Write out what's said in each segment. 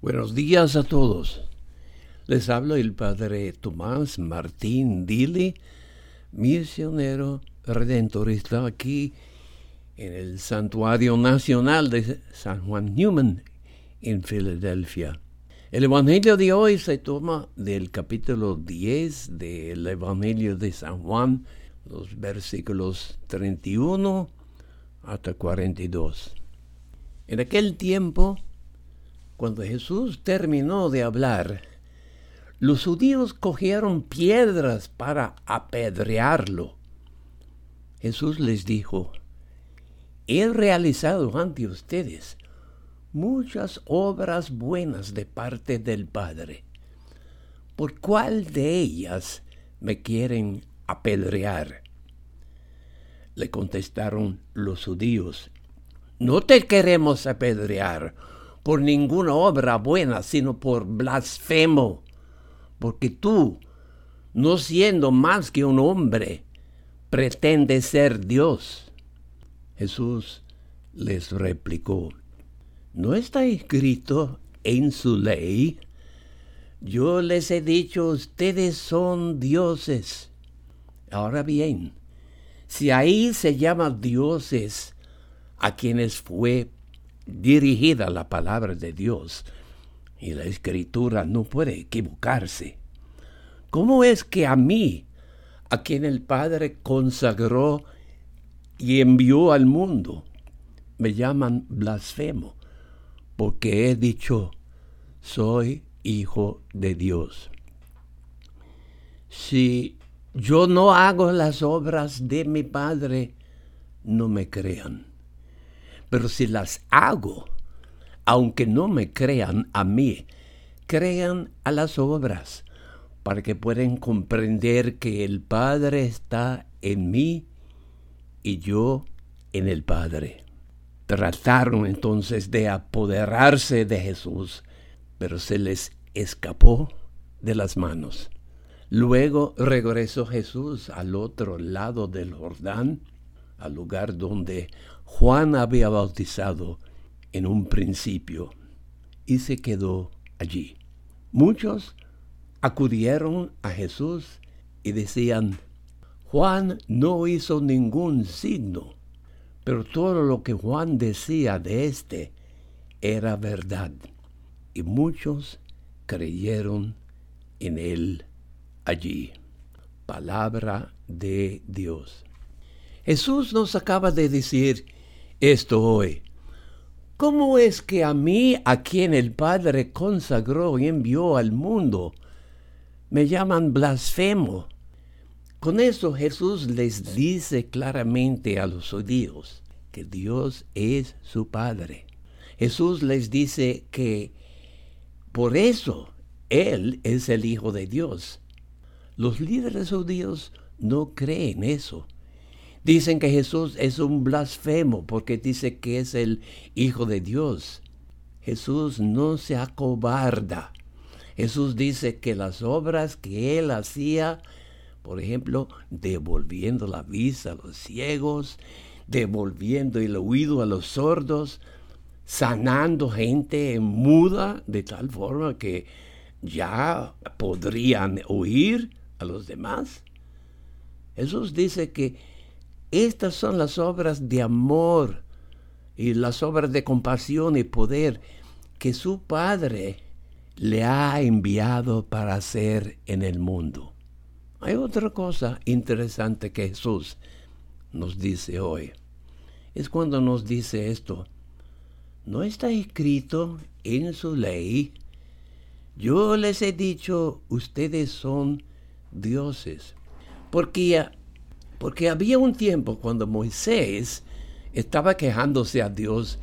Buenos días a todos. Les habla el padre Tomás Martín Dili, misionero redentorista aquí en el Santuario Nacional de San Juan Newman en Filadelfia. El Evangelio de hoy se toma del capítulo 10 del Evangelio de San Juan, los versículos 31 hasta 42. En aquel tiempo, cuando Jesús terminó de hablar, los judíos cogieron piedras para apedrearlo. Jesús les dijo, he realizado ante ustedes muchas obras buenas de parte del Padre. ¿Por cuál de ellas me quieren apedrear? Le contestaron los judíos, no te queremos apedrear por ninguna obra buena, sino por blasfemo, porque tú, no siendo más que un hombre, pretendes ser Dios. Jesús les replicó, ¿no está escrito en su ley? Yo les he dicho, ustedes son dioses. Ahora bien, si ahí se llama dioses a quienes fue dirigida la palabra de Dios, y la escritura no puede equivocarse. ¿Cómo es que a mí, a quien el Padre consagró y envió al mundo, me llaman blasfemo? Porque he dicho, soy hijo de Dios. Si yo no hago las obras de mi Padre, no me crean. Pero si las hago, aunque no me crean a mí, crean a las obras, para que puedan comprender que el Padre está en mí y yo en el Padre. Trataron entonces de apoderarse de Jesús, pero se les escapó de las manos. Luego regresó Jesús al otro lado del Jordán, al lugar donde Juan había bautizado en un principio y se quedó allí. Muchos acudieron a Jesús y decían, Juan no hizo ningún signo, pero todo lo que Juan decía de éste era verdad. Y muchos creyeron en él allí. Palabra de Dios. Jesús nos acaba de decir esto hoy. ¿Cómo es que a mí, a quien el Padre consagró y envió al mundo, me llaman blasfemo? Con eso Jesús les dice claramente a los judíos que Dios es su Padre. Jesús les dice que por eso Él es el Hijo de Dios. Los líderes judíos no creen eso. Dicen que Jesús es un blasfemo porque dice que es el Hijo de Dios. Jesús no se acobarda. Jesús dice que las obras que él hacía, por ejemplo, devolviendo la vista a los ciegos, devolviendo el oído a los sordos, sanando gente muda de tal forma que ya podrían oír a los demás. Jesús dice que estas son las obras de amor y las obras de compasión y poder que su Padre le ha enviado para hacer en el mundo. Hay otra cosa interesante que Jesús nos dice hoy. Es cuando nos dice esto. No está escrito en su ley. Yo les he dicho, ustedes son dioses. Porque porque había un tiempo cuando Moisés estaba quejándose a Dios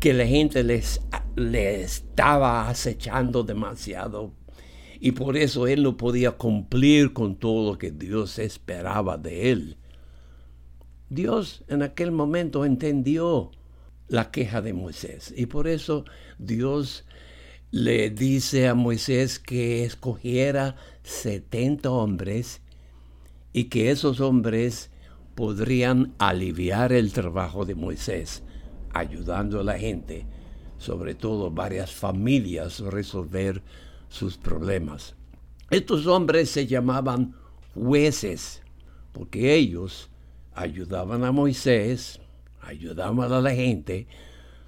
que la gente les, le estaba acechando demasiado y por eso él no podía cumplir con todo lo que Dios esperaba de él. Dios en aquel momento entendió la queja de Moisés y por eso Dios le dice a Moisés que escogiera 70 hombres y que esos hombres podrían aliviar el trabajo de Moisés, ayudando a la gente sobre todo varias familias, resolver sus problemas. Estos hombres se llamaban jueces, porque ellos ayudaban a Moisés, ayudaban a la gente,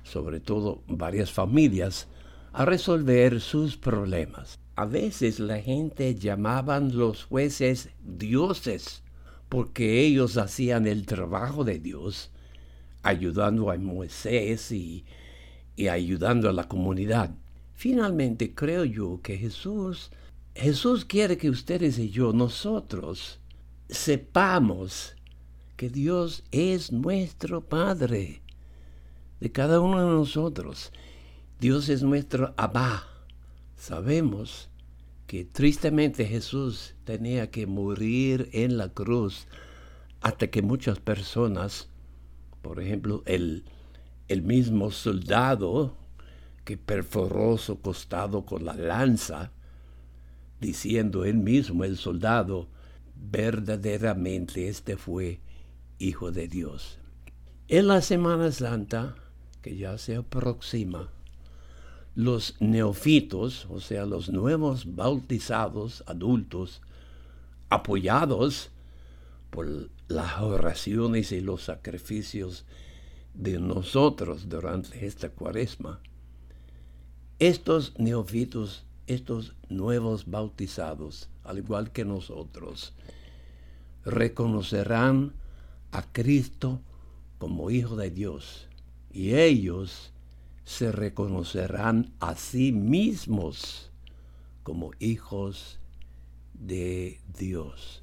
sobre todo varias familias, a resolver sus problemas. A veces la gente llamaban los jueces dioses, porque ellos hacían el trabajo de Dios, ayudando a Moisés y, y ayudando a la comunidad. Finalmente creo yo que Jesús, Jesús quiere que ustedes y yo, nosotros, sepamos que Dios es nuestro Padre de cada uno de nosotros. Dios es nuestro Abba. Sabemos que tristemente Jesús tenía que morir en la cruz hasta que muchas personas, por ejemplo, el, el mismo soldado que perforó su costado con la lanza, diciendo él mismo, el soldado, verdaderamente este fue Hijo de Dios. En la Semana Santa, que ya se aproxima, los neofitos, o sea, los nuevos bautizados adultos, apoyados por las oraciones y los sacrificios de nosotros durante esta cuaresma, estos neofitos, estos nuevos bautizados, al igual que nosotros, reconocerán a Cristo como Hijo de Dios y ellos se reconocerán a sí mismos como hijos de Dios.